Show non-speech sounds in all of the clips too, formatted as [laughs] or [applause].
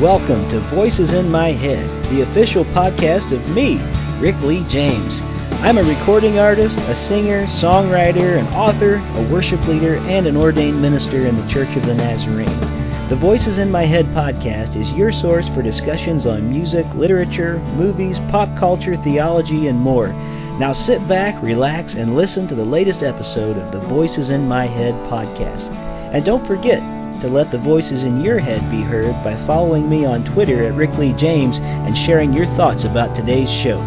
Welcome to Voices in My Head, the official podcast of me, Rick Lee James. I'm a recording artist, a singer, songwriter, an author, a worship leader, and an ordained minister in the Church of the Nazarene. The Voices in My Head podcast is your source for discussions on music, literature, movies, pop culture, theology, and more. Now sit back, relax, and listen to the latest episode of the Voices in My Head podcast. And don't forget, to let the voices in your head be heard by following me on Twitter at Rick Lee James and sharing your thoughts about today's show.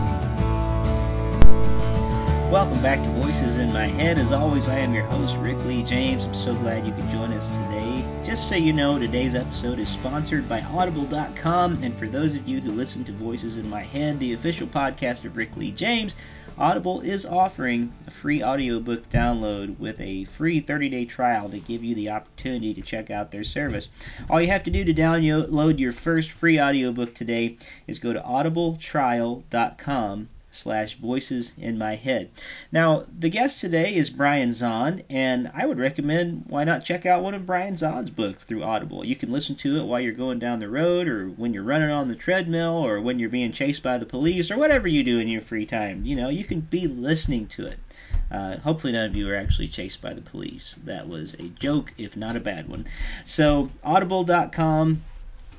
Welcome back to Voices in My Head. As always, I am your host, Rick Lee James. I'm so glad you could join us today. Just so you know, today's episode is sponsored by Audible.com. And for those of you who listen to Voices in My Head, the official podcast of Rick Lee James, Audible is offering a free audiobook download with a free 30 day trial to give you the opportunity to check out their service. All you have to do to download your first free audiobook today is go to audibletrial.com slash voices in my head. Now, the guest today is Brian Zahnd, and I would recommend why not check out one of Brian Zahnd's books through Audible. You can listen to it while you're going down the road, or when you're running on the treadmill, or when you're being chased by the police, or whatever you do in your free time. You know, you can be listening to it. Uh, hopefully, none of you are actually chased by the police. That was a joke, if not a bad one. So, audible.com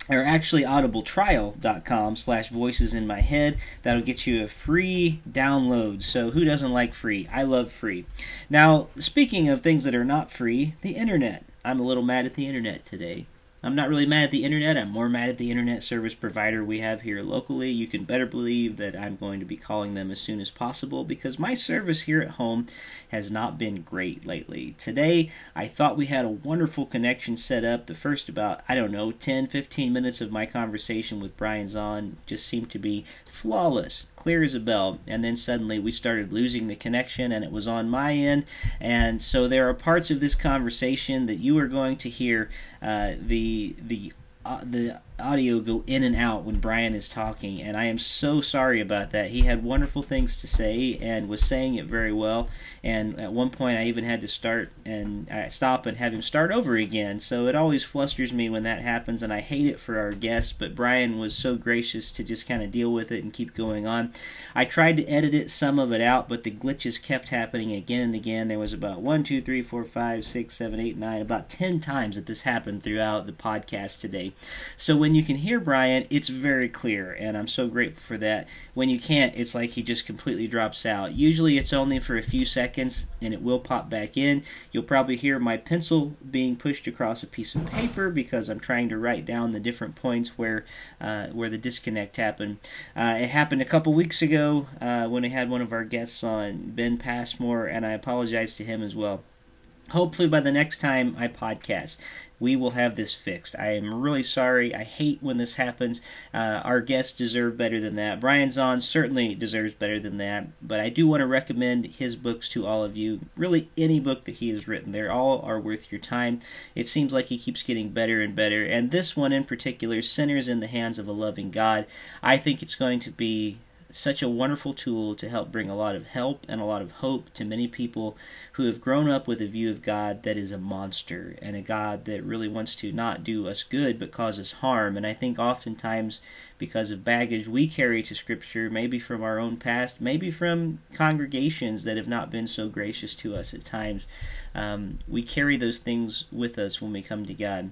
or actually audibletrial.com slash voices in my head. That'll get you a free download. So who doesn't like free? I love free. Now speaking of things that are not free the internet. I'm a little mad at the internet today. I'm not really mad at the internet. I'm more mad at the internet service provider we have here locally. You can better believe that I'm going to be calling them as soon as possible because my service here at home has not been great lately. Today, I thought we had a wonderful connection set up. The first about, I don't know, 10, 15 minutes of my conversation with Brian Zahnd just seemed to be flawless, clear as a bell. And then suddenly we started losing the connection and it was on my end. And so there are parts of this conversation that you are going to hear uh, the the uh, the audio go in and out when Brian is talking, and I am so sorry about that. He had wonderful things to say and was saying it very well. And at one point, I even had to start and uh, stop and have him start over again. So it always flusters me when that happens, and I hate it for our guests. But Brian was so gracious to just kind of deal with it and keep going on. I tried to edit it, some of it out, but the glitches kept happening again and again. There was about one, two, three, four, five, six, seven, eight, nine, about ten times that this happened throughout the podcast today. So when you can hear Brian, it's very clear, and I'm so grateful for that. When you can't, it's like he just completely drops out. Usually it's only for a few seconds, and it will pop back in. You'll probably hear my pencil being pushed across a piece of paper because I'm trying to write down the different points where uh, where the disconnect happened. Uh, it happened a couple weeks ago uh, when I had one of our guests on, Ben Passmore, and I apologize to him as well hopefully by the next time I podcast, we will have this fixed. I am really sorry. I hate when this happens. Uh, our guests deserve better than that. Brian Zahnd certainly deserves better than that. But I do want to recommend his books to all of you. Really, any book that he has written, they all are worth your time. It seems like he keeps getting better and better. And this one in particular, Sinners in the Hands of a Loving God, I think it's going to be such a wonderful tool to help bring a lot of help and a lot of hope to many people who have grown up with a view of God that is a monster and a God that really wants to not do us good but cause us harm. And I think oftentimes because of baggage we carry to Scripture, maybe from our own past, maybe from congregations that have not been so gracious to us at times, um, we carry those things with us when we come to God.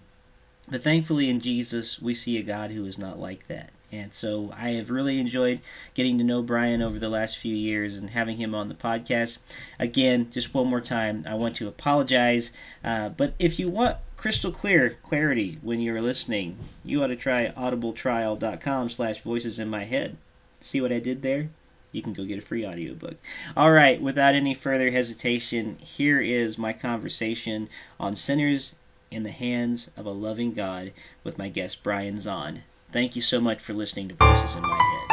But thankfully in Jesus, we see a God who is not like that. And so I have really enjoyed getting to know Brian over the last few years and having him on the podcast. Again, just one more time, I want to apologize. Uh, but if you want crystal clear clarity when you're listening, you ought to try audibletrial.com slash voices in my head. See what I did there? You can go get a free audiobook. All right, without any further hesitation, here is my conversation on sinners in the hands of a loving God with my guest Brian Zahnd. Thank you so much for listening to Voices in My Head.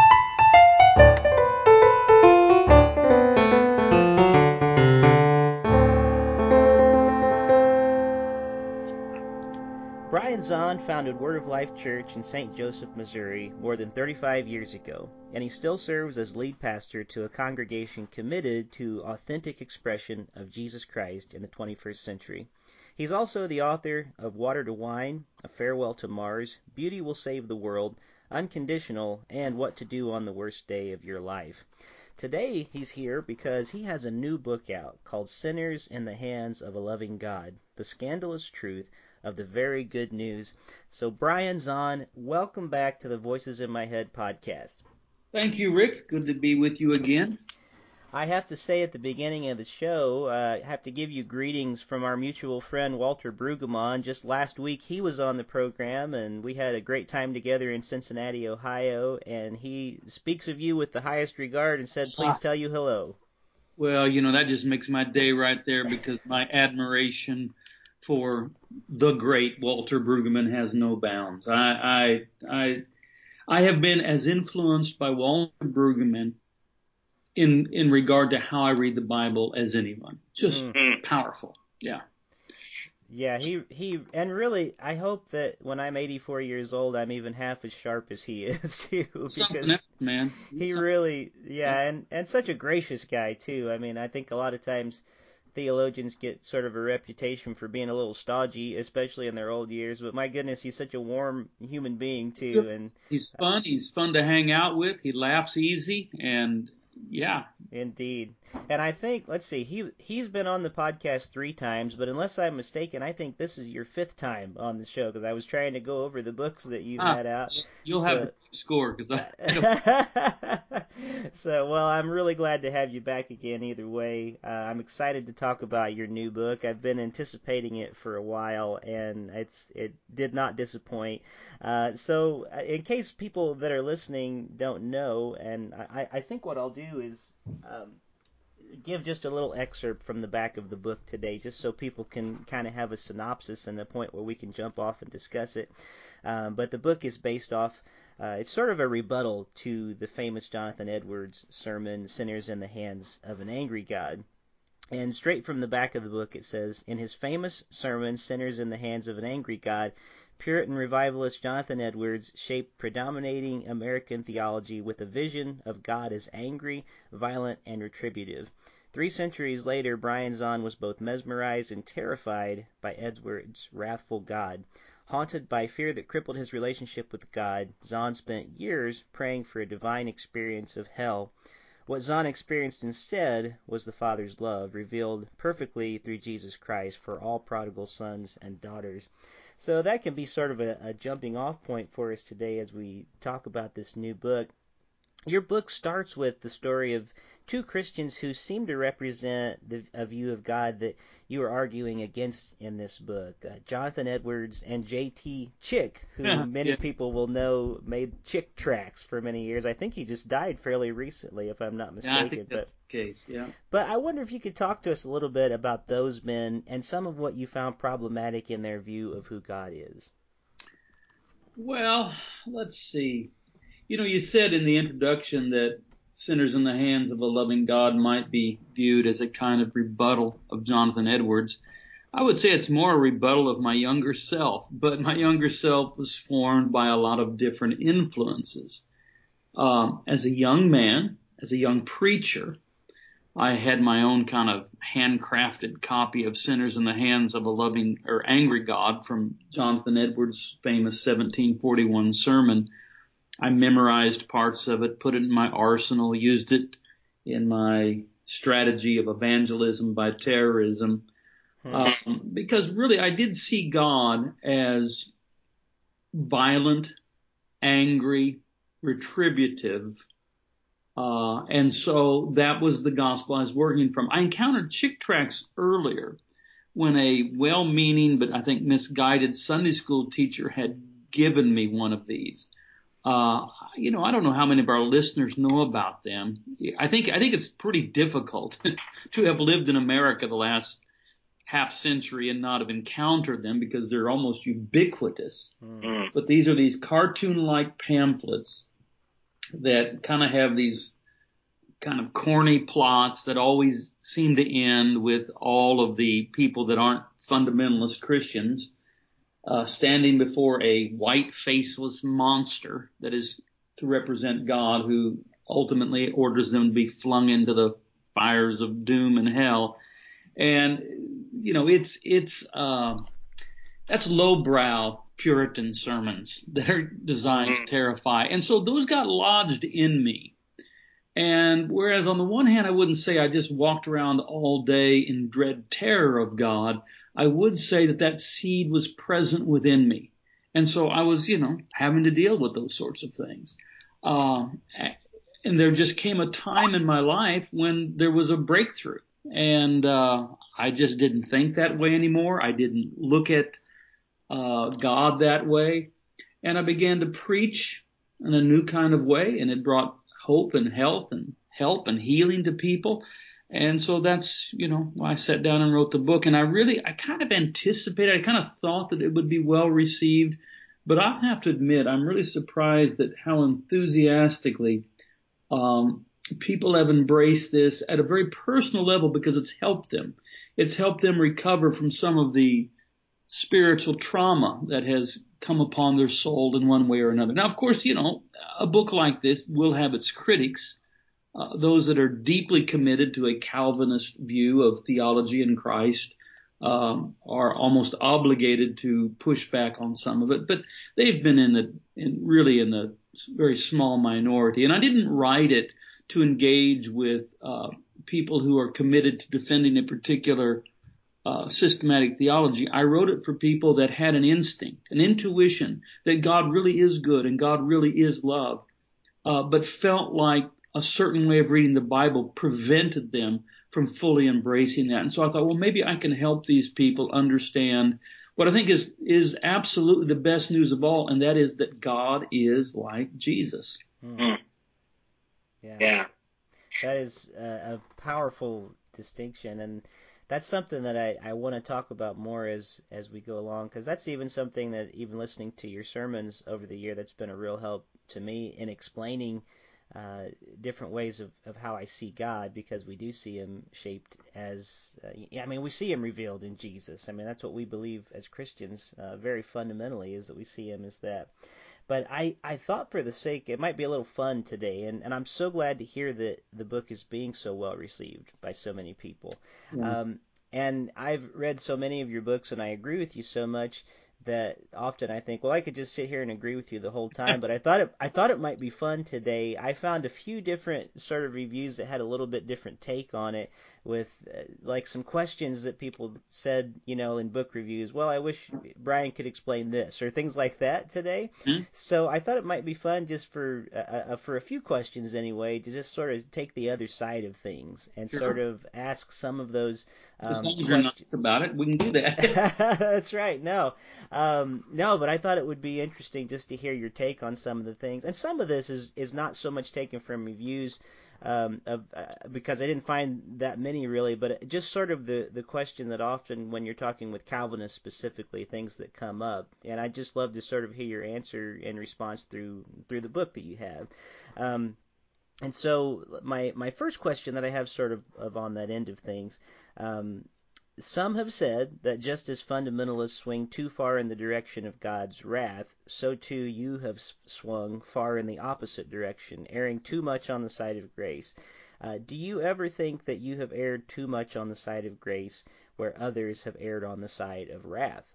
Brian Zahnd founded Word of Life Church in St. Joseph, Missouri more than 35 years ago, and he still serves as lead pastor to a congregation committed to authentic expression of Jesus Christ in the 21st century. He's also the author of Water to Wine, A Farewell to Mars, Beauty Will Save the World, Unconditional, and What to Do on the Worst Day of Your Life. Today he's here because he has a new book out called Sinners in the Hands of a Loving God The Scandalous Truth of the Very Good News. So, Brian Zahnd, welcome back to the Voices in My Head podcast. Thank you, Rick. Good to be with you again. I have to say at the beginning of the show, uh, I have to give you greetings from our mutual friend Walter Brueggemann. Just last week he was on the program and we had a great time together in Cincinnati, Ohio, and he speaks of you with the highest regard and said, please ah. tell you hello. Well, you know, that just makes my day right there because my admiration for the great Walter Brueggemann has no bounds. I, I, I, I have been as influenced by Walter Brueggemann in in regard to how I read the Bible as anyone. Just mm. powerful. Yeah. Yeah, he he and really I hope that when I'm 84 years old I'm even half as sharp as he [laughs] is too because else, man. He really yeah, and and such a gracious guy too. I mean, I think a lot of times theologians get sort of a reputation for being a little stodgy, especially in their old years. But my goodness, he's such a warm human being too, and he's fun. He's fun to hang out with. He laughs easy, and yeah. Indeed. And I think let's see, he he's been on the podcast three times, but unless I'm mistaken, I think this is your fifth time on the show because I was trying to go over the books that you've ah, had out. You'll so, have score because I. [laughs] [laughs] so well, I'm really glad to have you back again. Either way, uh, I'm excited to talk about your new book. I've been anticipating it for a while, and it's it did not disappoint. Uh, so uh, in case people that are listening don't know, and I, I think what I'll do is. Um, give just a little excerpt from the back of the book today, just so people can kind of have a synopsis and a point where we can jump off and discuss it. Um, but the book is based off. Uh, it's sort of a rebuttal to the famous Jonathan Edwards sermon, Sinners in the Hands of an Angry God. And straight from the back of the book, it says In his famous sermon, Sinners in the Hands of an Angry God, Puritan revivalist Jonathan Edwards shaped predominating American theology with a vision of God as angry, violent, and retributive. Three centuries later, Brian Zahnd was both mesmerized and terrified by Edwards' wrathful God. Haunted by fear that crippled his relationship with God, Zahnd spent years praying for a divine experience of hell. What Zahnd experienced instead was the Father's love, revealed perfectly through Jesus Christ for all prodigal sons and daughters. So that can be sort of a, a jumping off point for us today as we talk about this new book. Your book starts with the story of two Christians who seem to represent the, a view of God that you are arguing against in this book. Uh, Jonathan Edwards and J.T. Chick, who yeah, many yeah. people will know made Chick tracts for many years. I think he just died fairly recently, if I'm not mistaken. Yeah, I think that's but, the case. Yeah. But I wonder if you could talk to us a little bit about those men and some of what you found problematic in their view of who God is. Well, let's see. You know, you said in the introduction that sinners in the hands of a loving God might be viewed as a kind of rebuttal of Jonathan Edwards. I would say it's more a rebuttal of my younger self, but my younger self was formed by a lot of different influences. Um, as a young man, as a young preacher, I had my own kind of handcrafted copy of Sinners in the Hands of a Loving or Angry God from Jonathan Edwards' famous 1741 sermon I memorized parts of it, put it in my arsenal, used it in my strategy of evangelism by terrorism. Hmm. Um, because really, I did see God as violent, angry, retributive. Uh, and so that was the gospel I was working from. I encountered chick tracts earlier when a well-meaning but I think misguided Sunday school teacher had given me one of these. Uh, you know, I don't know how many of our listeners know about them. I think I think it's pretty difficult [laughs] to have lived in America the last half century and not have encountered them because they're almost ubiquitous. Mm. But these are these cartoon-like pamphlets that kind of have these kind of corny plots that always seem to end with all of the people that aren't fundamentalist Christians uh, standing before a white faceless monster that is to represent God who ultimately orders them to be flung into the fires of doom and hell. And you know, it's it's um, that's lowbrow Puritan sermons [laughs] that are designed to terrify, and so those got lodged in me. And whereas on the one hand, I wouldn't say I just walked around all day in dread terror of God, I would say that that seed was present within me. And so I was, you know, having to deal with those sorts of things. Um, and there just came a time in my life when there was a breakthrough. And uh, I just didn't think that way anymore. I didn't look at uh, God that way. And I began to preach in a new kind of way, and it brought hope and health and help and healing to people. And so that's, you know, why I sat down and wrote the book. And I really, I kind of anticipated, I kind of thought that it would be well received. But I have to admit, I'm really surprised at how enthusiastically um, people have embraced this at a very personal level because it's helped them. It's helped them recover from some of the spiritual trauma that has come upon their soul in one way or another. Now, of course, you know, a book like this will have its critics, uh, those that are deeply committed to a Calvinist view of theology and Christ. Um, are almost obligated to push back on some of it, but they've been in the in really in the very small minority. And I didn't write it to engage with uh, people who are committed to defending a particular uh, systematic theology. I wrote it for people that had an instinct, an intuition that God really is good and God really is love, uh, but felt like a certain way of reading the Bible prevented them from fully embracing that. And so I thought, well, maybe I can help these people understand what I think is is absolutely the best news of all, and that is that God is like Jesus. Hmm. Yeah. yeah. That is a, a powerful distinction, and that's something that I, I want to talk about more as as we go along because that's even something that even listening to your sermons over the year that's been a real help to me in explaining uh, different ways of, of how I see God because we do see him shaped as uh, I mean we see him revealed in Jesus. I mean that's what we believe as Christians uh, very fundamentally is that we see him as that but I, I thought for the sake it might be a little fun today and, and I'm so glad to hear that the book is being so well received by so many people mm. um, and I've read so many of your books and I agree with you so much that often I think, well, I could just sit here and agree with you the whole time, [laughs] but I thought it I thought it might be fun today. I found a few different sort of reviews that had a little bit different take on it, with uh, like some questions that people said, you know, in book reviews. Well, I wish Brian could explain this or things like that today. Mm-hmm. So I thought it might be fun just for uh, uh, for a few questions anyway to just sort of take the other side of things and sure. sort of ask some of those. Um, as long as you're nice about it, we can do [laughs] that. That's right. No, um, no, but I thought it would be interesting just to hear your take on some of the things, and some of this is is not so much taken from reviews um, of, uh, because I didn't find that many really, but just sort of the the question that often when you're talking with Calvinists specifically, things that come up, and I just love to sort of hear your answer and response through through the book that you have. Um, and so my my first question that I have sort of, of on that end of things um, some have said that just as fundamentalists swing too far in the direction of God's wrath, so too you have swung far in the opposite direction, erring too much on the side of grace. Uh, do you ever think that you have erred too much on the side of grace where others have erred on the side of wrath?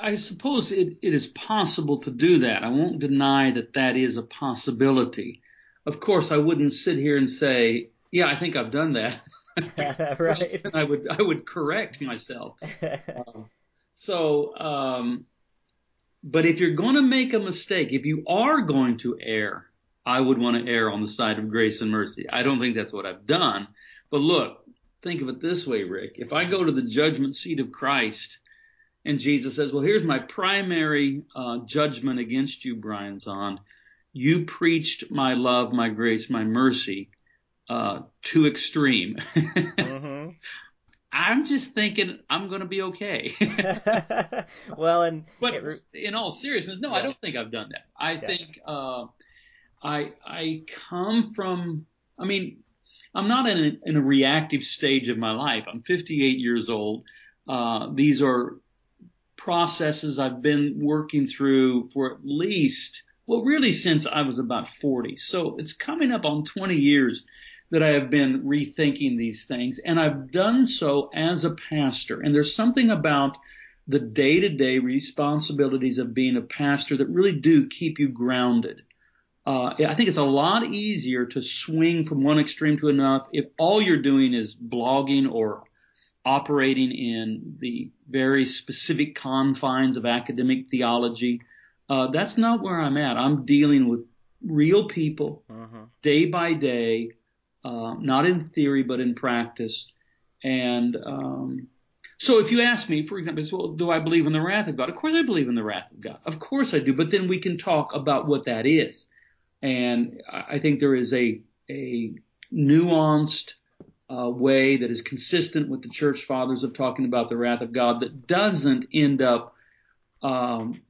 I suppose it, it is possible to do that. I won't deny that that is a possibility. Of course, I wouldn't sit here and say, yeah, I think I've done that. [laughs] right. I would I would correct myself. um, [laughs] so, um, but if you're going to make a mistake, if you are going to err, I would want to err on the side of grace and mercy. I don't think that's what I've done. But look, think of it this way, Rick. If I go to the judgment seat of Christ and Jesus says, well, here's my primary uh, judgment against you, Brian Zahnd. You preached my love, my grace, my mercy uh, too extreme. mm-hmm. [laughs] I'm just thinking I'm going to be okay. [laughs] well, and [laughs] but it, in all seriousness, no, yeah. I don't think I've done that. I yeah. think uh, I I come from. I mean, I'm not in a, in a reactive stage of my life. I'm 58 years old. Uh, these are processes I've been working through for at least, well, really since I was about 40. So it's coming up on 20 years that I have been rethinking these things and I've done so as a pastor. And there's something about the day to day responsibilities of being a pastor that really do keep you grounded. Uh, I think it's a lot easier to swing from one extreme to another if all you're doing is blogging or operating in the very specific confines of academic theology. Uh, that's not where I'm at. I'm dealing with real people uh-huh. day by day, uh, not in theory but in practice. And um, so if you ask me, for example, well, do I believe in the wrath of God? Of course I believe in the wrath of God. Of course I do. But then we can talk about what that is. And I think there is a, a nuanced uh, way that is consistent with the church fathers of talking about the wrath of God that doesn't end up um,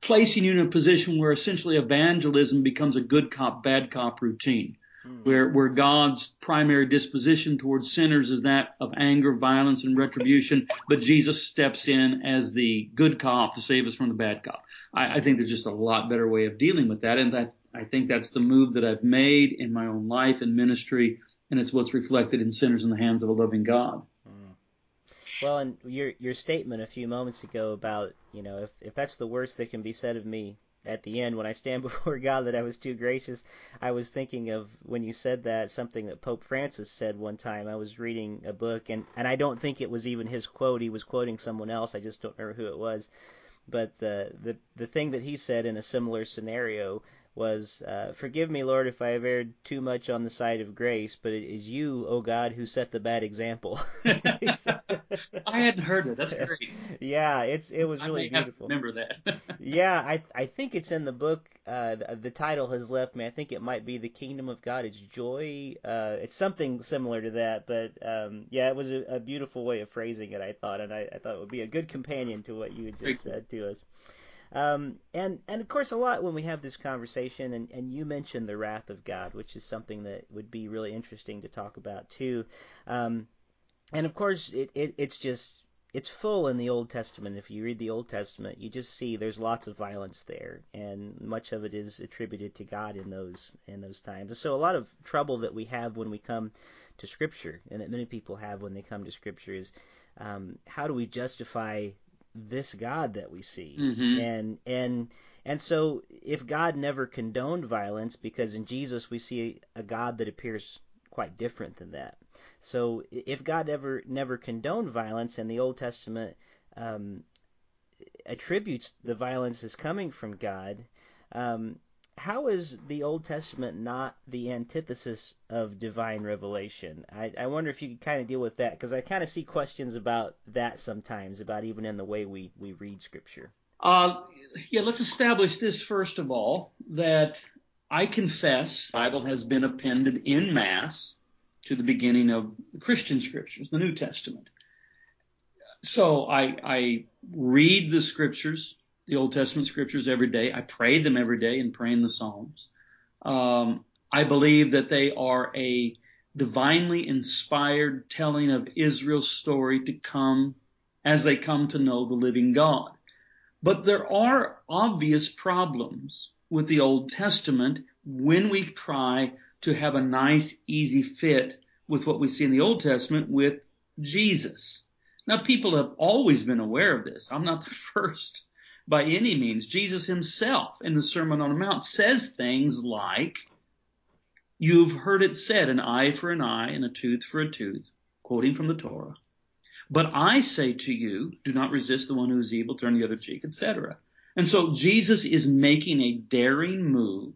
placing you in a position where essentially evangelism becomes a good cop, bad cop routine. Hmm. Where, where God's primary disposition towards sinners is that of anger, violence, and retribution, but Jesus steps in as the good cop to save us from the bad cop. I, I think there's just a lot better way of dealing with that, and that I think that's the move that I've made in my own life and ministry and it's what's reflected in sinners in the hands of a loving God. Mm. Well, and your your statement a few moments ago about you know if if that's the worst that can be said of me at the end when I stand [laughs] before God that I was too gracious, I was thinking of when you said that something that Pope Francis said one time. I was reading a book and and I don't think it was even his quote. He was quoting someone else. I just don't remember who it was. But the the the thing that he said in a similar scenario was, uh, Forgive me, Lord, if I have erred too much on the side of grace, but it is you, O God, who set the bad example. [laughs] I hadn't heard it. That's great. Yeah, it's it was really beautiful. remember that. [laughs] yeah, I I think it's in the book. Uh, the, the, title has left me. I think it might be the Kingdom of God is Joy. Uh, it's something similar to that, but um, yeah, it was a, a, beautiful way of phrasing it. I thought, and I, I thought it would be a good companion to what you had just said to us. Um, and and of course, a lot when we have this conversation, and, and you mentioned the wrath of God, which is something that would be really interesting to talk about too. Um, and of course, it, it it's just it's full in the Old Testament. If you read the Old Testament, you just see there's lots of violence there, and much of it is attributed to God in those in those times. So a lot of trouble that we have when we come to Scripture, and that many people have when they come to Scripture, is um, how do we justify this God that we see. Mm-hmm. And and and so if God never condoned violence, because in Jesus we see a God that appears quite different than that. So if God ever never condoned violence, and the Old Testament um, attributes the violence as coming from God, um, how is the Old Testament not the antithesis of divine revelation? I, I wonder if you could kind of deal with that because I kind of see questions about that sometimes, about even in the way we, we read Scripture. Uh, yeah, let's establish this first of all that I confess the Bible has been appended in mass to the beginning of the Christian Scriptures, the New Testament. So I, I read the Scriptures the Old Testament scriptures every day. I pray them every day and pray in the Psalms. Um, I believe that they are a divinely inspired telling of Israel's story to come as they come to know the living God. But there are obvious problems with the Old Testament when we try to have a nice, easy fit with what we see in the Old Testament with Jesus. Now people have always been aware of this. I'm not the [laughs] first by any means. Jesus himself in the Sermon on the Mount says things like, You've heard it said, an eye for an eye and a tooth for a tooth, quoting from the Torah. But I say to you, do not resist the one who is evil, turn the other cheek, etc. And so Jesus is making a daring move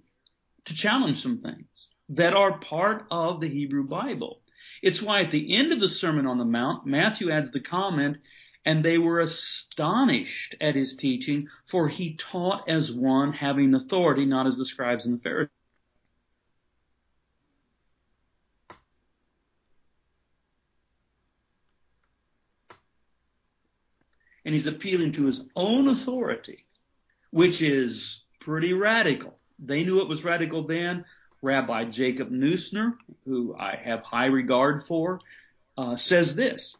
to challenge some things that are part of the Hebrew Bible. It's why at the end of the Sermon on the Mount, Matthew adds the comment, and they were astonished at his teaching, for he taught as one having authority, not as the scribes and the Pharisees. And he's appealing to his own authority, which is pretty radical. They knew it was radical then. Rabbi Jacob Neusner, who I have high regard for, uh, says this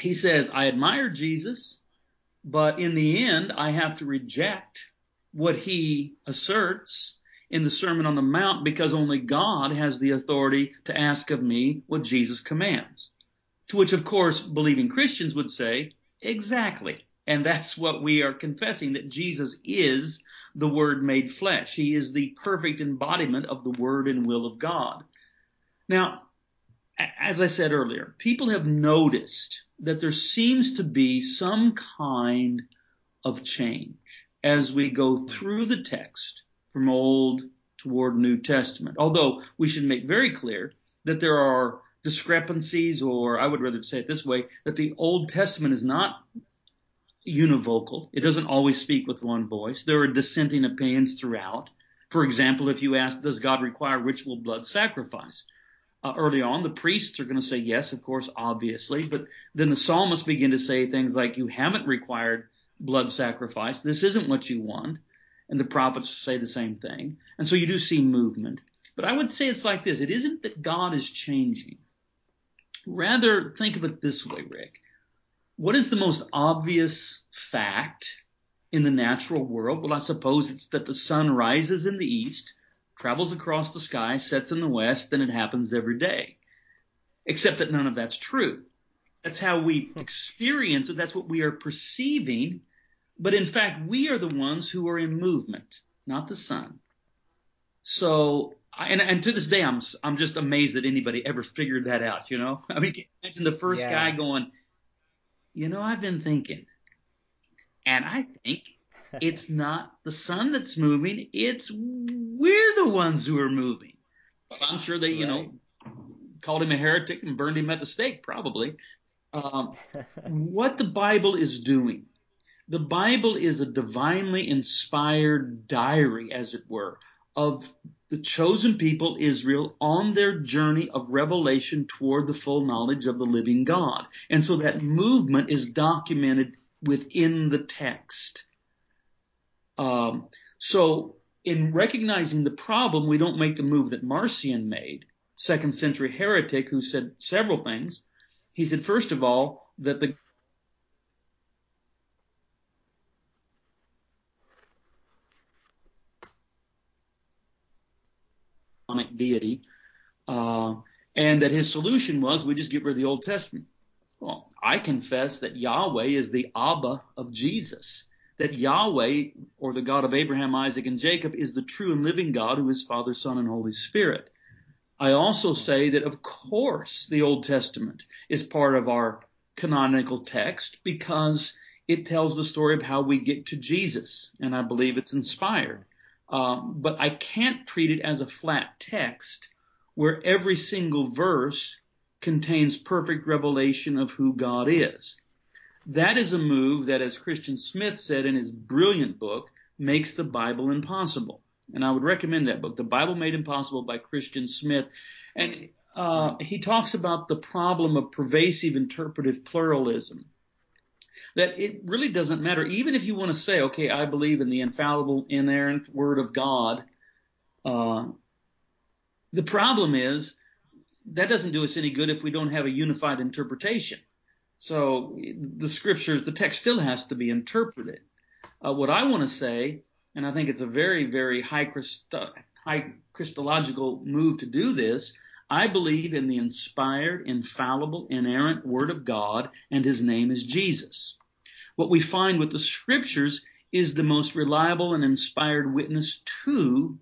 he says, I admire Jesus, but in the end, I have to reject what he asserts in the Sermon on the Mount because only God has the authority to ask of me what Jesus commands. To which, of course, believing Christians would say, exactly. And that's what we are confessing that Jesus is the Word made flesh. He is the perfect embodiment of the Word and will of God. Now, as I said earlier, people have noticed that there seems to be some kind of change as we go through the text from Old toward New Testament. Although we should make very clear that there are discrepancies, or I would rather say it this way, that the Old Testament is not univocal. It doesn't always speak with one voice. There are dissenting opinions throughout. For example, if you ask, does God require ritual blood sacrifice? Uh, early on, the priests are going to say yes, of course, obviously, but then the psalmists begin to say things like, you haven't required blood sacrifice. This isn't what you want. And the prophets say the same thing. And so you do see movement. But I would say it's like this. It isn't that God is changing. Rather, think of it this way, Rick. What is the most obvious fact in the natural world? Well, I suppose it's that the sun rises in the east, travels across the sky, sets in the west, and it happens every day. Except that none of that's true. That's how we hmm. experience it. That's what we are perceiving. But in fact, we are the ones who are in movement, not the sun. So and, and to this day, I'm I'm just amazed that anybody ever figured that out. You know, [laughs] I mean, imagine the first yeah. guy going, you know, I've been thinking, and I think [laughs] it's not the sun that's moving; it's we're the ones who are moving. I'm sure they, you right. know, called him a heretic and burned him at the stake, probably. Um, [laughs] what the Bible is doing, the Bible is a divinely inspired diary, as it were, of the chosen people, Israel, on their journey of revelation toward the full knowledge of the living God. And so that movement is documented within the text. Um, so in recognizing the problem, we don't make the move that Marcion made, second century heretic who said several things. He said, first of all, that the deity, uh, and that his solution was we just get rid of the Old Testament. Well, I confess that Yahweh is the Abba of Jesus. That Yahweh, or the God of Abraham, Isaac, and Jacob, is the true and living God who is Father, Son, and Holy Spirit. I also say that, of course, the Old Testament is part of our canonical text because it tells the story of how we get to Jesus, and I believe it's inspired. Um, but I can't treat it as a flat text where every single verse contains perfect revelation of who God is. That is a move that, as Christian Smith said in his brilliant book, makes the Bible impossible. And I would recommend that book, The Bible Made Impossible by Christian Smith. And uh, he talks about the problem of pervasive interpretive pluralism that it really doesn't matter. Even if you want to say, okay, I believe in the infallible, inerrant word of God, uh, the problem is that doesn't do us any good if we don't have a unified interpretation. So the scriptures, the text still has to be interpreted. Uh, what I want to say, and I think it's a very, very high, high Christological move to do this, I believe in the inspired, infallible, inerrant Word of God, and His name is Jesus. What we find with the Scriptures is the most reliable and inspired witness to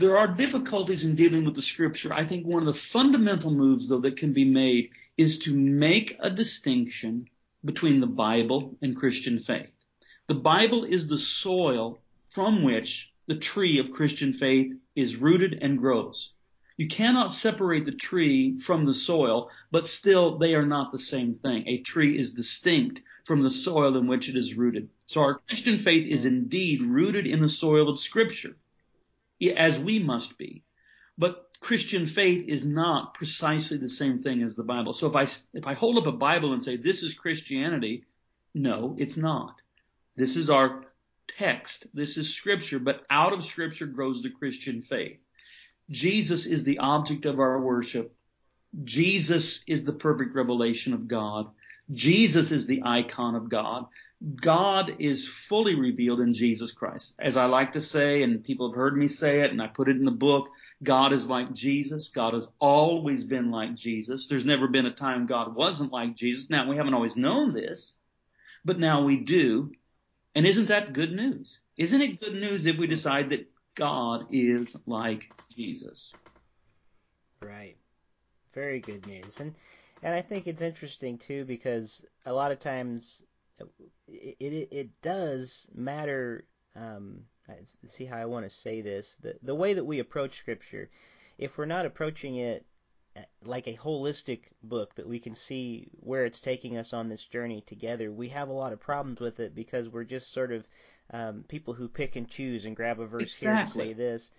there are difficulties in dealing with the scripture. I think one of the fundamental moves, though, that can be made is to make a distinction between the Bible and Christian faith. The Bible is the soil from which the tree of Christian faith is rooted and grows. You cannot separate the tree from the soil, but still they are not the same thing. A tree is distinct from the soil in which it is rooted. So our Christian faith is indeed rooted in the soil of scripture, as we must be. But Christian faith is not precisely the same thing as the Bible. So if I, if I hold up a Bible and say, this is Christianity, no, it's not. This is our text. This is scripture, but out of scripture grows the Christian faith. Jesus is the object of our worship. Jesus is the perfect revelation of God. Jesus is the icon of God. God is fully revealed in Jesus Christ. As I like to say, and people have heard me say it, and I put it in the book, God is like Jesus. God has always been like Jesus. There's never been a time God wasn't like Jesus. Now, we haven't always known this, but now we do. And isn't that good news? Isn't it good news if we decide that God is like Jesus? Right. Very good news. And and I think it's interesting too because a lot of times it it, it does matter. Um, see how I want to say this. The the way that we approach Scripture, if we're not approaching it uh, like a holistic book that we can see where it's taking us on this journey together, we have a lot of problems with it because we're just sort of um, people who pick and choose and grab a verse exactly. here and say this.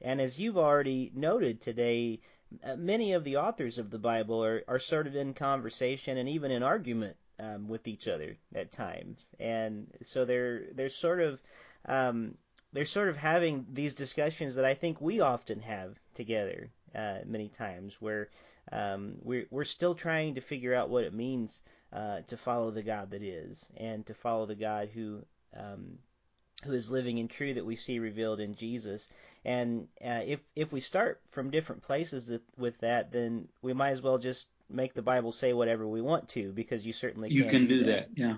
And as you've already noted today, uh, many of the authors of the Bible are, are sort of in conversation and even in argument um, with each other at times, and so they're they're sort of um, they're sort of having these discussions that I think we often have together uh, many times, where um, we're we're still trying to figure out what it means uh, to follow the God that is, and to follow the God who um, who is living and true that we see revealed in Jesus. And uh, if if we start from different places that, with that, then we might as well just make the Bible say whatever we want to, because you certainly can. you can, do, that. that. Yeah.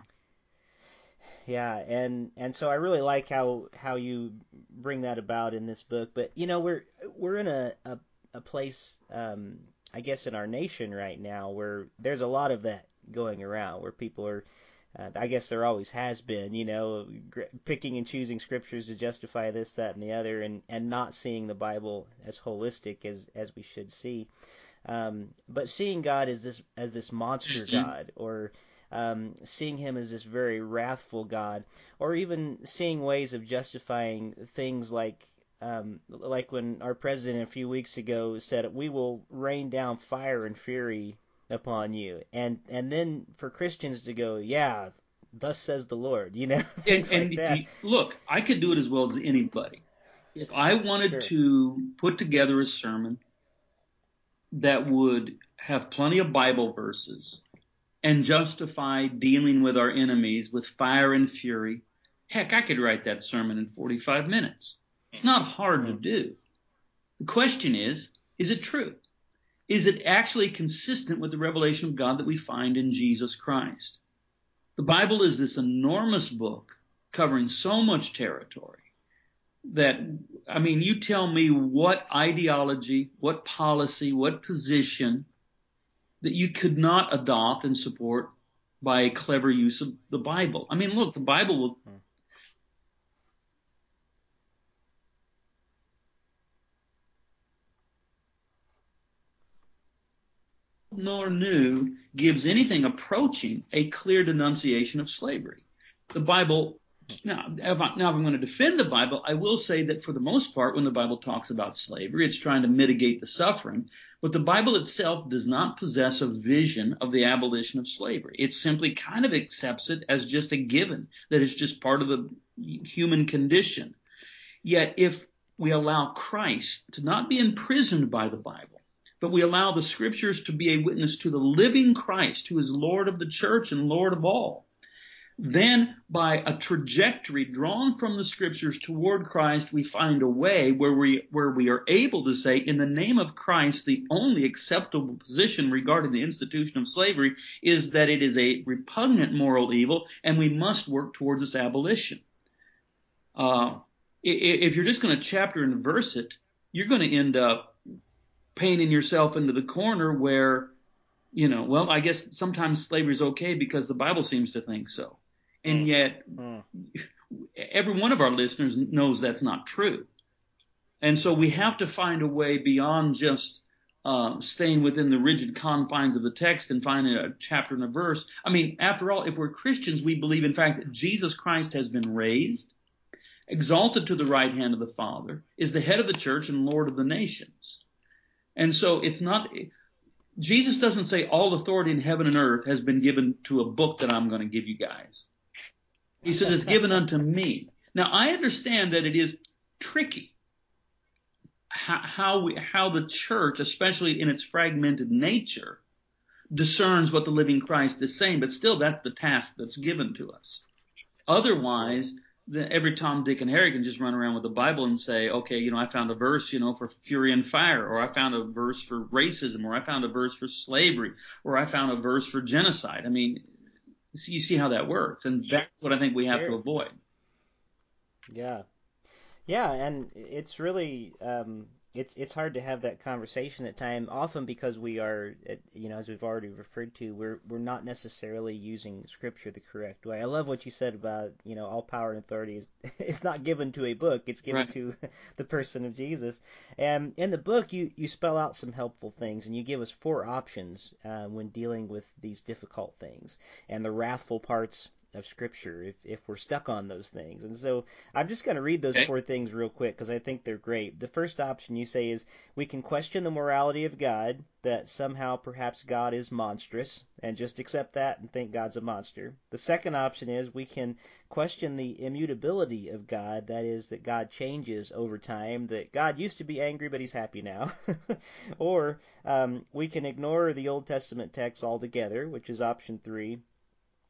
Yeah, and and so I really like how how you bring that about in this book. But you know, we're we're in a a, a place, um, I guess, in our nation right now where there's a lot of that going around, where people are uh, I guess there always has been, you know, picking and choosing scriptures to justify this, that, and the other, and, and not seeing the Bible as holistic as as we should see. Um, but seeing God as this as this monster mm-hmm. God, or um, seeing Him as this very wrathful God, or even seeing ways of justifying things like um, like when our president a few weeks ago said, "We will rain down fire and fury upon you. And and then for Christians to go, yeah, thus says the Lord, you know, [laughs] and, and like look, I could do it as well as anybody. If I wanted sure. to put together a sermon that would have plenty of Bible verses and justify dealing with our enemies with fire and fury, heck, I could write that sermon in 45 minutes. It's not hard to do. The question is, is it true? is it actually consistent with the revelation of God that we find in Jesus Christ? The Bible is this enormous book covering so much territory that, I mean, you tell me what ideology, what policy, what position that you could not adopt and support by a clever use of the Bible. I mean, look, the Bible will hmm. nor new gives anything approaching a clear denunciation of slavery. The Bible, now, if, I, now if I'm going to defend the Bible, I will say that for the most part, when the Bible talks about slavery, it's trying to mitigate the suffering, but the Bible itself does not possess a vision of the abolition of slavery. It simply kind of accepts it as just a given, that it's just part of the human condition. Yet if we allow Christ to not be imprisoned by the Bible, but we allow the scriptures to be a witness to the living Christ who is Lord of the church and Lord of all. Then by a trajectory drawn from the scriptures toward Christ, we find a way where we, where we are able to say, in the name of Christ, the only acceptable position regarding the institution of slavery is that it is a repugnant moral evil and we must work towards its abolition. Uh, if you're just going to chapter and verse it, you're going to end up painting yourself into the corner where, you know, well, I guess sometimes slavery is okay because the Bible seems to think so. And mm. yet, mm. every one of our listeners knows that's not true. And so we have to find a way beyond just uh, staying within the rigid confines of the text and finding a chapter and a verse. I mean, after all, if we're Christians, we believe, in fact, that Jesus Christ has been raised, exalted to the right hand of the Father, is the head of the church and Lord of the nations. And so it's not, Jesus doesn't say all authority in heaven and earth has been given to a book that I'm going to give you guys. He said it's given unto me. Now I understand that it is tricky how, how we, how the church, especially in its fragmented nature, discerns what the living Christ is saying, but still that's the task that's given to us. Otherwise, the, every Tom, Dick, and Harry can just run around with the Bible and say, okay, you know, I found a verse, you know, for fury and fire, or I found a verse for racism, or I found a verse for slavery, or I found a verse for genocide. I mean, you see how that works, and that's what I think we have sure. to avoid. Yeah, yeah, and it's really um, it's it's hard to have that conversation at time often because we are you know as we've already referred to we're we're not necessarily using scripture the correct way. I love what you said about you know all power and authority is [laughs] it's not given to a book it's given right. to [laughs] the person of Jesus. And in the book you you spell out some helpful things and you give us four options uh, when dealing with these difficult things and the wrathful parts of Scripture if, if we're stuck on those things. And so I'm just going to read those okay. four things real quick because I think they're great. The first option you say is we can question the morality of God, that somehow perhaps God is monstrous, and just accept that and think God's a monster. The second option is we can question the immutability of God, that is, that God changes over time, that God used to be angry but he's happy now. [laughs] or um, we can ignore the Old Testament text altogether, which is option three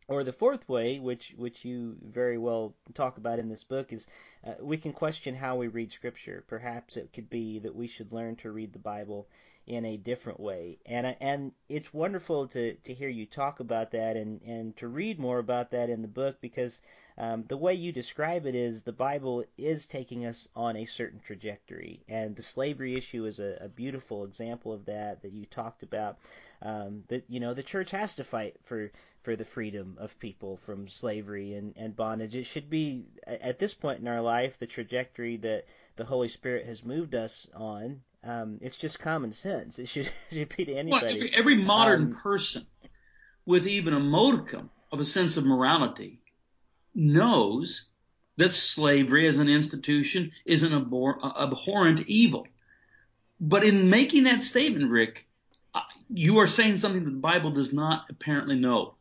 or the fourth way, which which you very well talk about in this book, is uh, we can question how we read Scripture. Perhaps it could be that we should learn to read the Bible in a different way. And and it's wonderful to, to hear you talk about that and, and to read more about that in the book because um, the way you describe it is the Bible is taking us on a certain trajectory. And the slavery issue is a, a beautiful example of that that you talked about. Um, that you know the church has to fight for for the freedom of people from slavery and, and bondage. It should be at this point in our life the trajectory that the Holy Spirit has moved us on um, it's just common sense. It should, [laughs] it should be to anybody. Well, every, every modern um, person with even a modicum of a sense of morality knows that slavery as an institution is an abhor- abhorrent evil. But in making that statement, Rick, you are saying something that the Bible does not apparently know.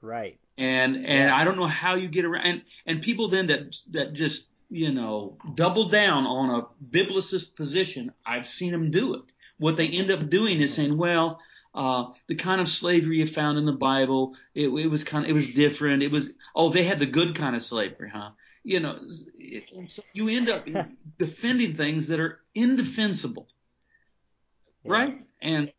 Right. And and yeah. I don't know how you get around and, and people then that that just you know, double down on a biblicist position, I've seen them do it. What they end up doing is saying, well, uh, the kind of slavery you found in the Bible, it, it was kind of, it was different. It was, oh, they had the good kind of slavery, huh? You know, and so you end up [laughs] defending things that are indefensible, yeah. right? And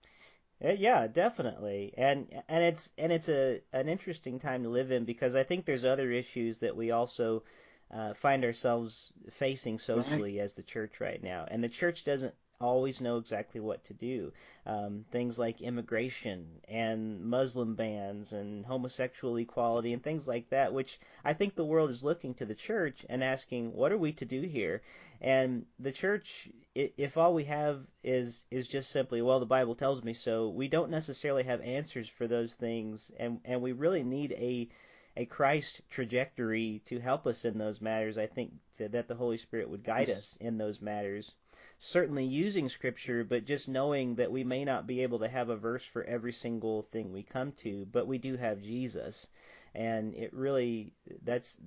yeah, definitely, and and it's and it's a an interesting time to live in because I think there's other issues that we also uh, find ourselves facing socially right. as the church right now. And the church doesn't always know exactly what to do. Um, things like immigration and Muslim bans and homosexual equality and things like that, which I think the world is looking to the church and asking, what are we to do here? And the church, if all we have is is just simply, well, the Bible tells me so, we don't necessarily have answers for those things, and and we really need a a Christ trajectory to help us in those matters. I think to, that the Holy Spirit would guide us in those matters. Certainly using Scripture, but just knowing that we may not be able to have a verse for every single thing we come to, but we do have Jesus. And it really, that's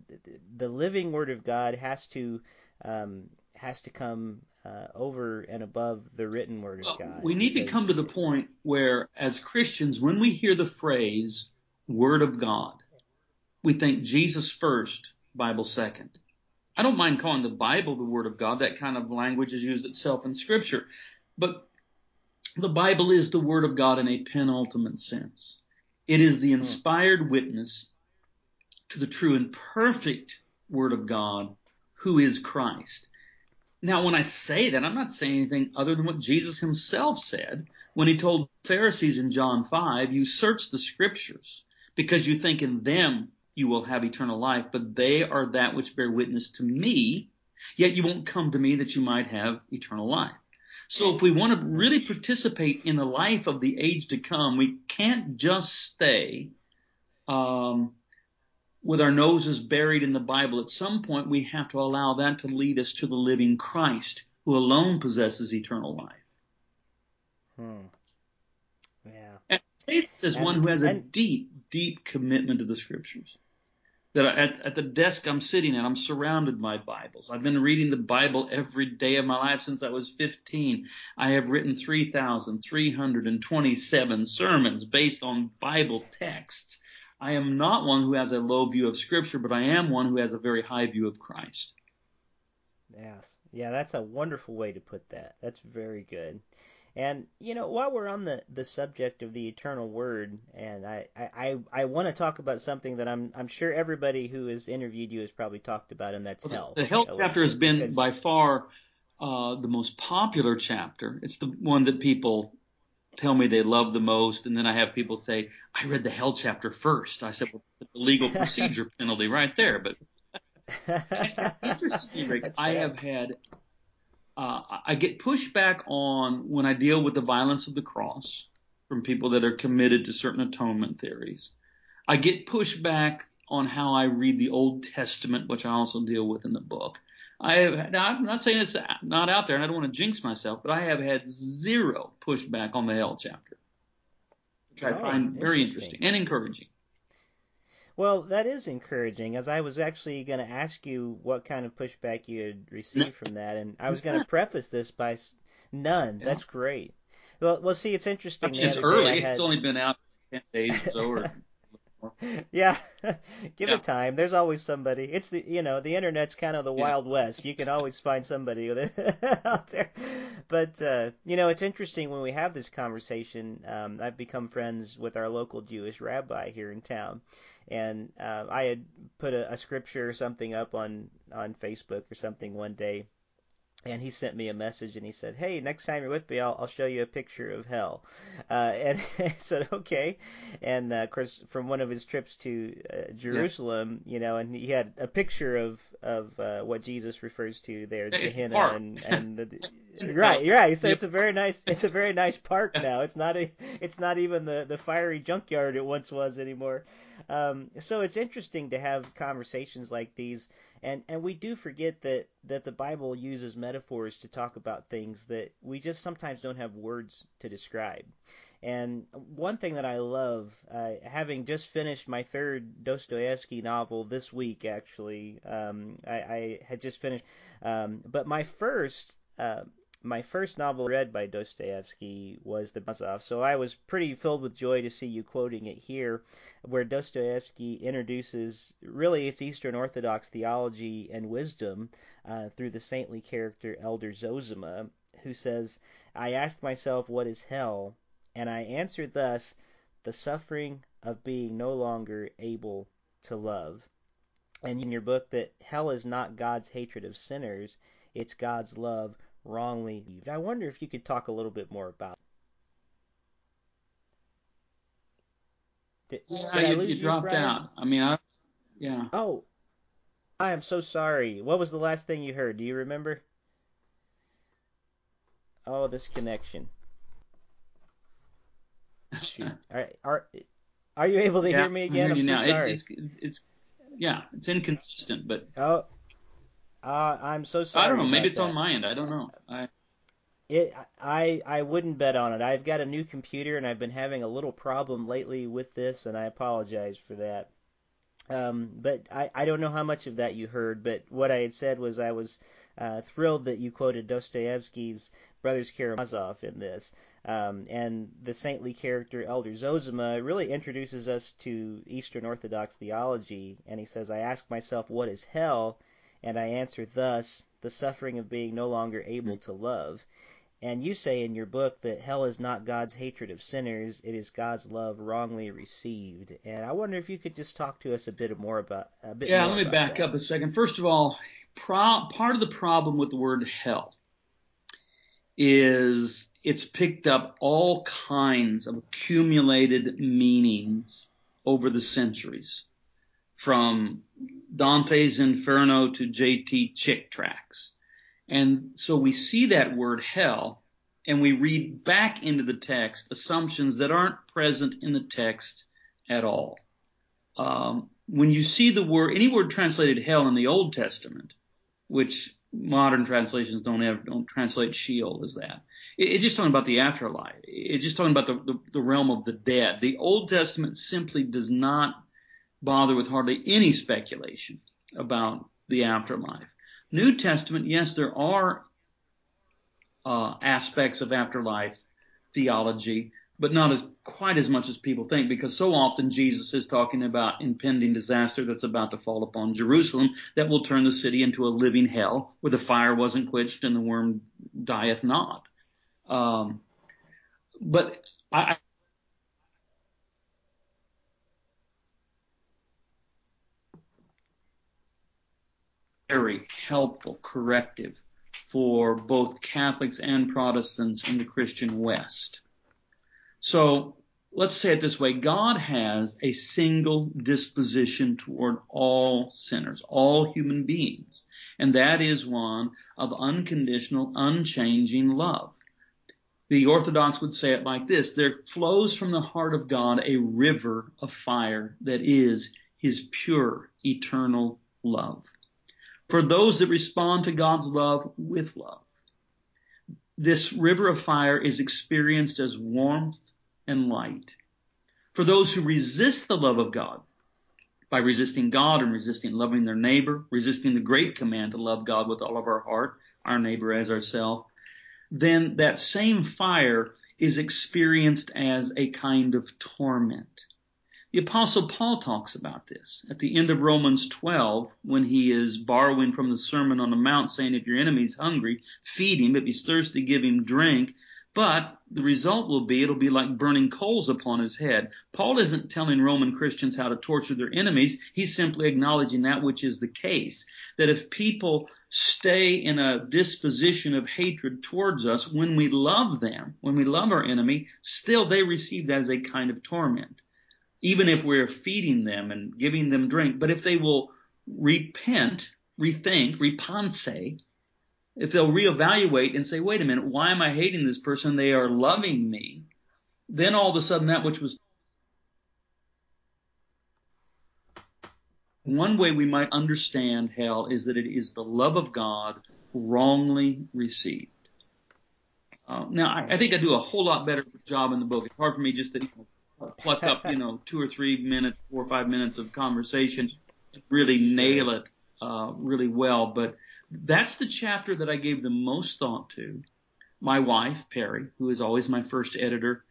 the living Word of God has to um, has to come uh, over and above the written Word of God. We need to come to the point where, as Christians, when we hear the phrase "Word of God," we think Jesus first, Bible second. I don't mind calling the Bible the Word of God. That kind of language is used itself in Scripture. But the Bible is the Word of God in a penultimate sense. It is the hmm. inspired witness to the true and perfect Word of God, who is Christ. Now, when I say that, I'm not saying anything other than what Jesus himself said when he told Pharisees in John 5, you search the scriptures because you think in them you will have eternal life, but they are that which bear witness to me, yet you won't come to me that you might have eternal life. So if we want to really participate in the life of the age to come, we can't just stay um, with our noses buried in the Bible. At some point, we have to allow that to lead us to the living Christ, who alone possesses eternal life. Hmm. Yeah. And faith is and, one who has a deep, deep commitment to the Scriptures. That at, at the desk I'm sitting at, I'm surrounded by Bibles. I've been reading the Bible every day of my life since I was 15. I have written 3,327 sermons based on Bible texts. I am not one who has a low view of Scripture, but I am one who has a very high view of Christ. Yes. Yeah, that's a wonderful way to put that. That's very good. And you know, while we're on the, the subject of the eternal word, and I, I, I want to talk about something that I'm I'm sure everybody who has interviewed you has probably talked about, and that's well, hell. The hell chapter has been because... by far uh, the most popular chapter. It's the one that people tell me they love the most, and then I have people say, "I read the hell chapter first. I said, "Well, the legal [laughs] procedure penalty right there." But [laughs] I have had uh, I get pushback on when I deal with the violence of the cross from people that are committed to certain atonement theories. I get pushback on how I read the Old Testament, which I also deal with in the book. I have, I'm not saying it's not out there and I don't want to jinx myself, but I have had zero pushback on the hell chapter, which I oh, find very interesting and encouraging. Well, that is encouraging, as I was actually going to ask you what kind of pushback you had received from that, and I was [laughs] going to preface this by none. Yeah. That's great. Well, well, see, it's interesting. I mean, it's early. Had... It's only been out ten days or so. Or... yeah, [laughs] give yeah. it time. There's always somebody. It's the you know the internet's kind of the yeah. wild west. You can always find somebody [laughs] out there. But uh, you know it's interesting when we have this conversation. Um, I've become friends with our local Jewish rabbi here in town, and uh, I had put a, a scripture or something up on on Facebook or something one day, and he sent me a message and he said, "Hey, next time you're with me, I'll, I'll show you a picture of hell." Uh, [laughs] and I said, "Okay." And uh, of course, from one of his trips to uh, Jerusalem, yeah. you know, and he had a picture of of uh, what Jesus refers to there, it's Gehenna, park. and [laughs] and the, right, right. So it's a very nice, it's a very nice park [laughs] now. It's not a, it's not even the the fiery junkyard it once was anymore. Um, so it's interesting to have conversations like these and and we do forget that that the Bible uses metaphors to talk about things that we just sometimes don't have words to describe. And one thing that I love, uh, having just finished my third Dostoevsky novel this week, actually, um, I, I, had just finished, um, but my first. Uh, my first novel read by Dostoevsky was The Karamazov, so I was pretty filled with joy to see you quoting it here, where Dostoevsky introduces really its Eastern Orthodox theology and wisdom uh, through the saintly character Elder Zosima, who says, I ask myself what is hell, and I answer thus, the suffering of being no longer able to love. And in your book, that hell is not God's hatred of sinners, it's God's love wrongly believed. I wonder if you could talk a little bit more about. Did, yeah, did you, you dropped out. I mean, I, yeah. Oh, I am so sorry. What was the last thing you heard? Do you remember? Oh, this connection. Shoot. [laughs] Are, are, are you able to yeah, hear me again? I am so now. sorry. It's, it's, it's, yeah, it's inconsistent, but. Oh, uh, I'm so sorry. I don't know. Maybe it's that. on my end. I don't know. I. It, I I wouldn't bet on it. I've got a new computer and I've been having a little problem lately with this, and I apologize for that. Um, but I, I don't know how much of that you heard, but what I had said was I was uh, thrilled that you quoted Dostoevsky's Brothers Karamazov in this. Um, and the saintly character Elder Zosima really introduces us to Eastern Orthodox theology, and he says, I ask myself, what is hell? And I answer thus, the suffering of being no longer able to love. And you say in your book that hell is not God's hatred of sinners, it is God's love wrongly received. And I wonder if you could just talk to us a bit more about a bit Yeah, let me back that. up a second. First of all, pro- part of the problem with the word hell is it's picked up all kinds of accumulated meanings over the centuries from Dante's Inferno to J.T. Chick tracts. And so we see that word hell and we read back into the text assumptions that aren't present in the text at all. Um, when you see the word, any word translated hell in the Old Testament, which modern translations don't have, don't translate Sheol as that. It, it's just talking about the afterlife. It's just talking about the, the, the realm of the dead. The Old Testament simply does not bother with hardly any speculation about the afterlife. New Testament, yes, there are uh, aspects of afterlife theology, but not as quite as much as people think, because so often Jesus is talking about impending disaster that's about to fall upon Jerusalem that will turn the city into a living hell where the fire wasn't quenched and the worm dieth not. Um, but I, very helpful corrective for both Catholics and Protestants in the Christian West. So let's say it this way. God has a single disposition toward all sinners, all human beings, and that is one of unconditional, unchanging love. The Orthodox would say it like this. There flows from the heart of God a river of fire that is his pure, eternal love for those that respond to God's love with love. This river of fire is experienced as warmth and light. For those who resist the love of God, by resisting God and resisting loving their neighbor, resisting the great command to love God with all of our heart, our neighbor as ourselves, then that same fire is experienced as a kind of torment. The apostle Paul talks about this at the end of Romans 12 when he is borrowing from the Sermon on the Mount saying, if your enemy's hungry, feed him. If he's thirsty, give him drink. But the result will be it'll be like burning coals upon his head. Paul isn't telling Roman Christians how to torture their enemies. He's simply acknowledging that which is the case. That if people stay in a disposition of hatred towards us when we love them, when we love our enemy, still they receive that as a kind of torment even if we're feeding them and giving them drink. But if they will repent, rethink, repense, if they'll reevaluate and say, wait a minute, why am I hating this person? They are loving me. Then all of a sudden that which was one way we might understand hell is that it is the love of God wrongly received. Uh, now, I, I, think I do a whole lot better job in the book. It's hard for me just to pluck up, you know, two or three minutes, four or five minutes of conversation, really nail it uh, really well. But that's the chapter that I gave the most thought to. My wife, Peri, who is always my first editor,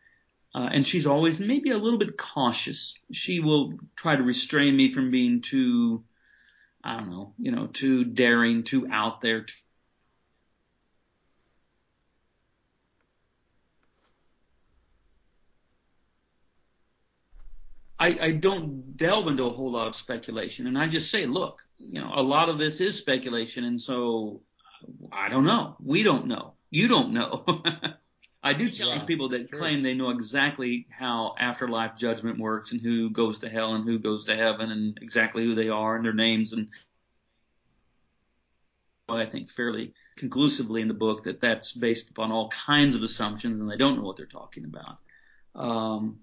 uh, and she's always maybe a little bit cautious. She will try to restrain me from being too, I don't know, you know, too daring, too out there, I, I don't delve into a whole lot of speculation, and I just say, look, you know, a lot of this is speculation, and so I don't know. We don't know. You don't know. [laughs] I do challenge yeah, people that claim they know exactly how afterlife judgment works and who goes to hell and who goes to heaven and exactly who they are and their names and I think fairly conclusively in the book that that's based upon all kinds of assumptions and they don't know what they're talking about. Um,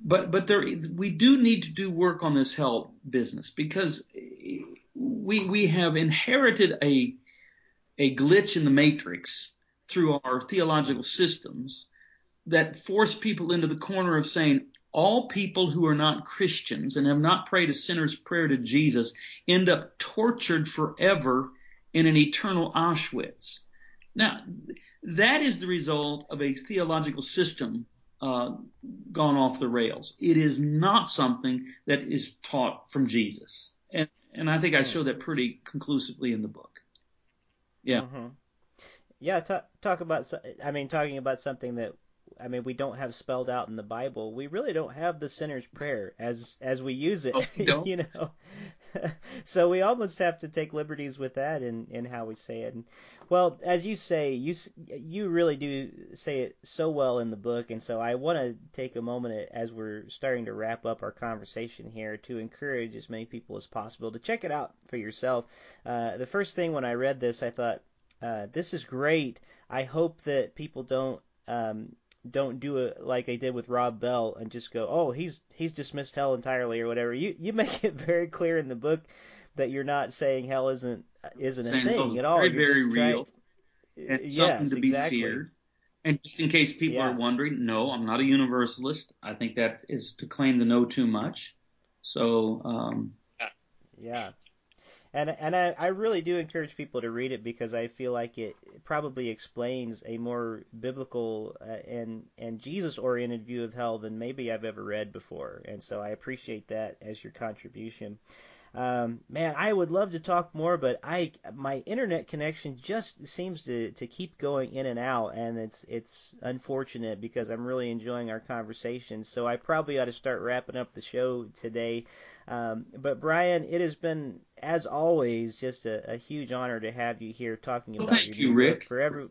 but but there we do need to do work on this hell business because we we have inherited a a glitch in the matrix through our theological systems that force people into the corner of saying all people who are not Christians and have not prayed a sinner's prayer to Jesus end up tortured forever in an eternal Auschwitz. Now, that is the result of a theological system uh, gone off the rails. It is not something that is taught from Jesus, and and I think I show that pretty conclusively in the book. Yeah. Mm-hmm. Yeah. Talk talk about. I mean, talking about something that I mean, we don't have spelled out in the Bible. We really don't have the sinner's prayer as as we use it. Oh, [laughs] you know, [laughs] so we almost have to take liberties with that in in how we say it. And, well, as you say, you you really do say it so well in the book, and so I want to take a moment as we're starting to wrap up our conversation here to encourage as many people as possible to check it out for yourself. Uh, the first thing when I read this, I thought, uh, this is great. I hope that people don't um, don't do it like they did with Rob Bell and just go, oh, he's he's dismissed hell entirely or whatever. You you [laughs] make it very clear in the book that you're not saying hell isn't isn't a thing at all. Very very real. Trying... And something yes, to be exactly. feared. And just in case people yeah. are wondering, no, I'm not a universalist. I think that is to claim to know too much. So, um, yeah. And and I, I really do encourage people to read it because I feel like it probably explains a more biblical uh, and and Jesus oriented view of hell than maybe I've ever read before. And so I appreciate that as your contribution. Um, man, I would love to talk more, but I my internet connection just seems to, to keep going in and out, and it's it's unfortunate because I'm really enjoying our conversation. So I probably ought to start wrapping up the show today. Um, but Brian, it has been as always just a, a huge honor to have you here talking about well, your you, Rick. For every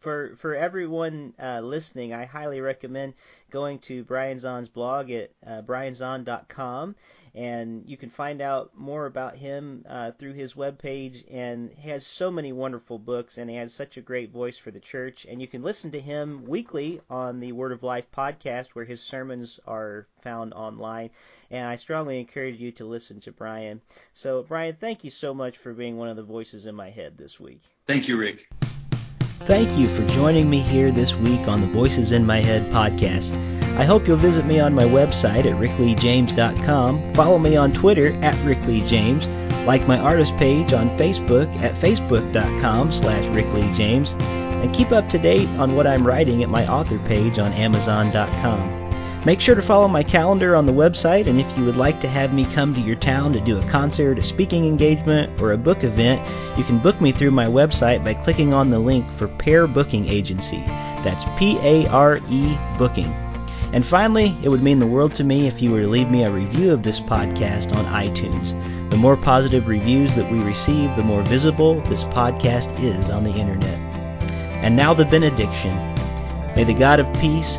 for for everyone uh, listening, I highly recommend going to Brian Zahnd's blog at uh, brianzahnd.com, and you can find out more about him uh, through his webpage. And he has so many wonderful books, and he has such a great voice for the church. And you can listen to him weekly on the Word of Life podcast, where his sermons are found online. And I strongly encourage you to listen to Brian. So, Brian, thank you so much for being one of the voices in my head this week. Thank you, Rick. Thank you for joining me here this week on the Voices in My Head podcast. I hope you'll visit me on my website at rickleejames.com, follow me on Twitter at rickleejames, like my artist page on Facebook at facebook.com slash rickleejames, and keep up to date on what I'm writing at my author page on amazon.com. Make sure to follow my calendar on the website, and if you would like to have me come to your town to do a concert, a speaking engagement, or a book event, you can book me through my website by clicking on the link for Pare Booking Agency. That's P A R E Booking. And finally, it would mean the world to me if you were to leave me a review of this podcast on iTunes. The more positive reviews that we receive, the more visible this podcast is on the internet. And now the benediction. May the God of peace,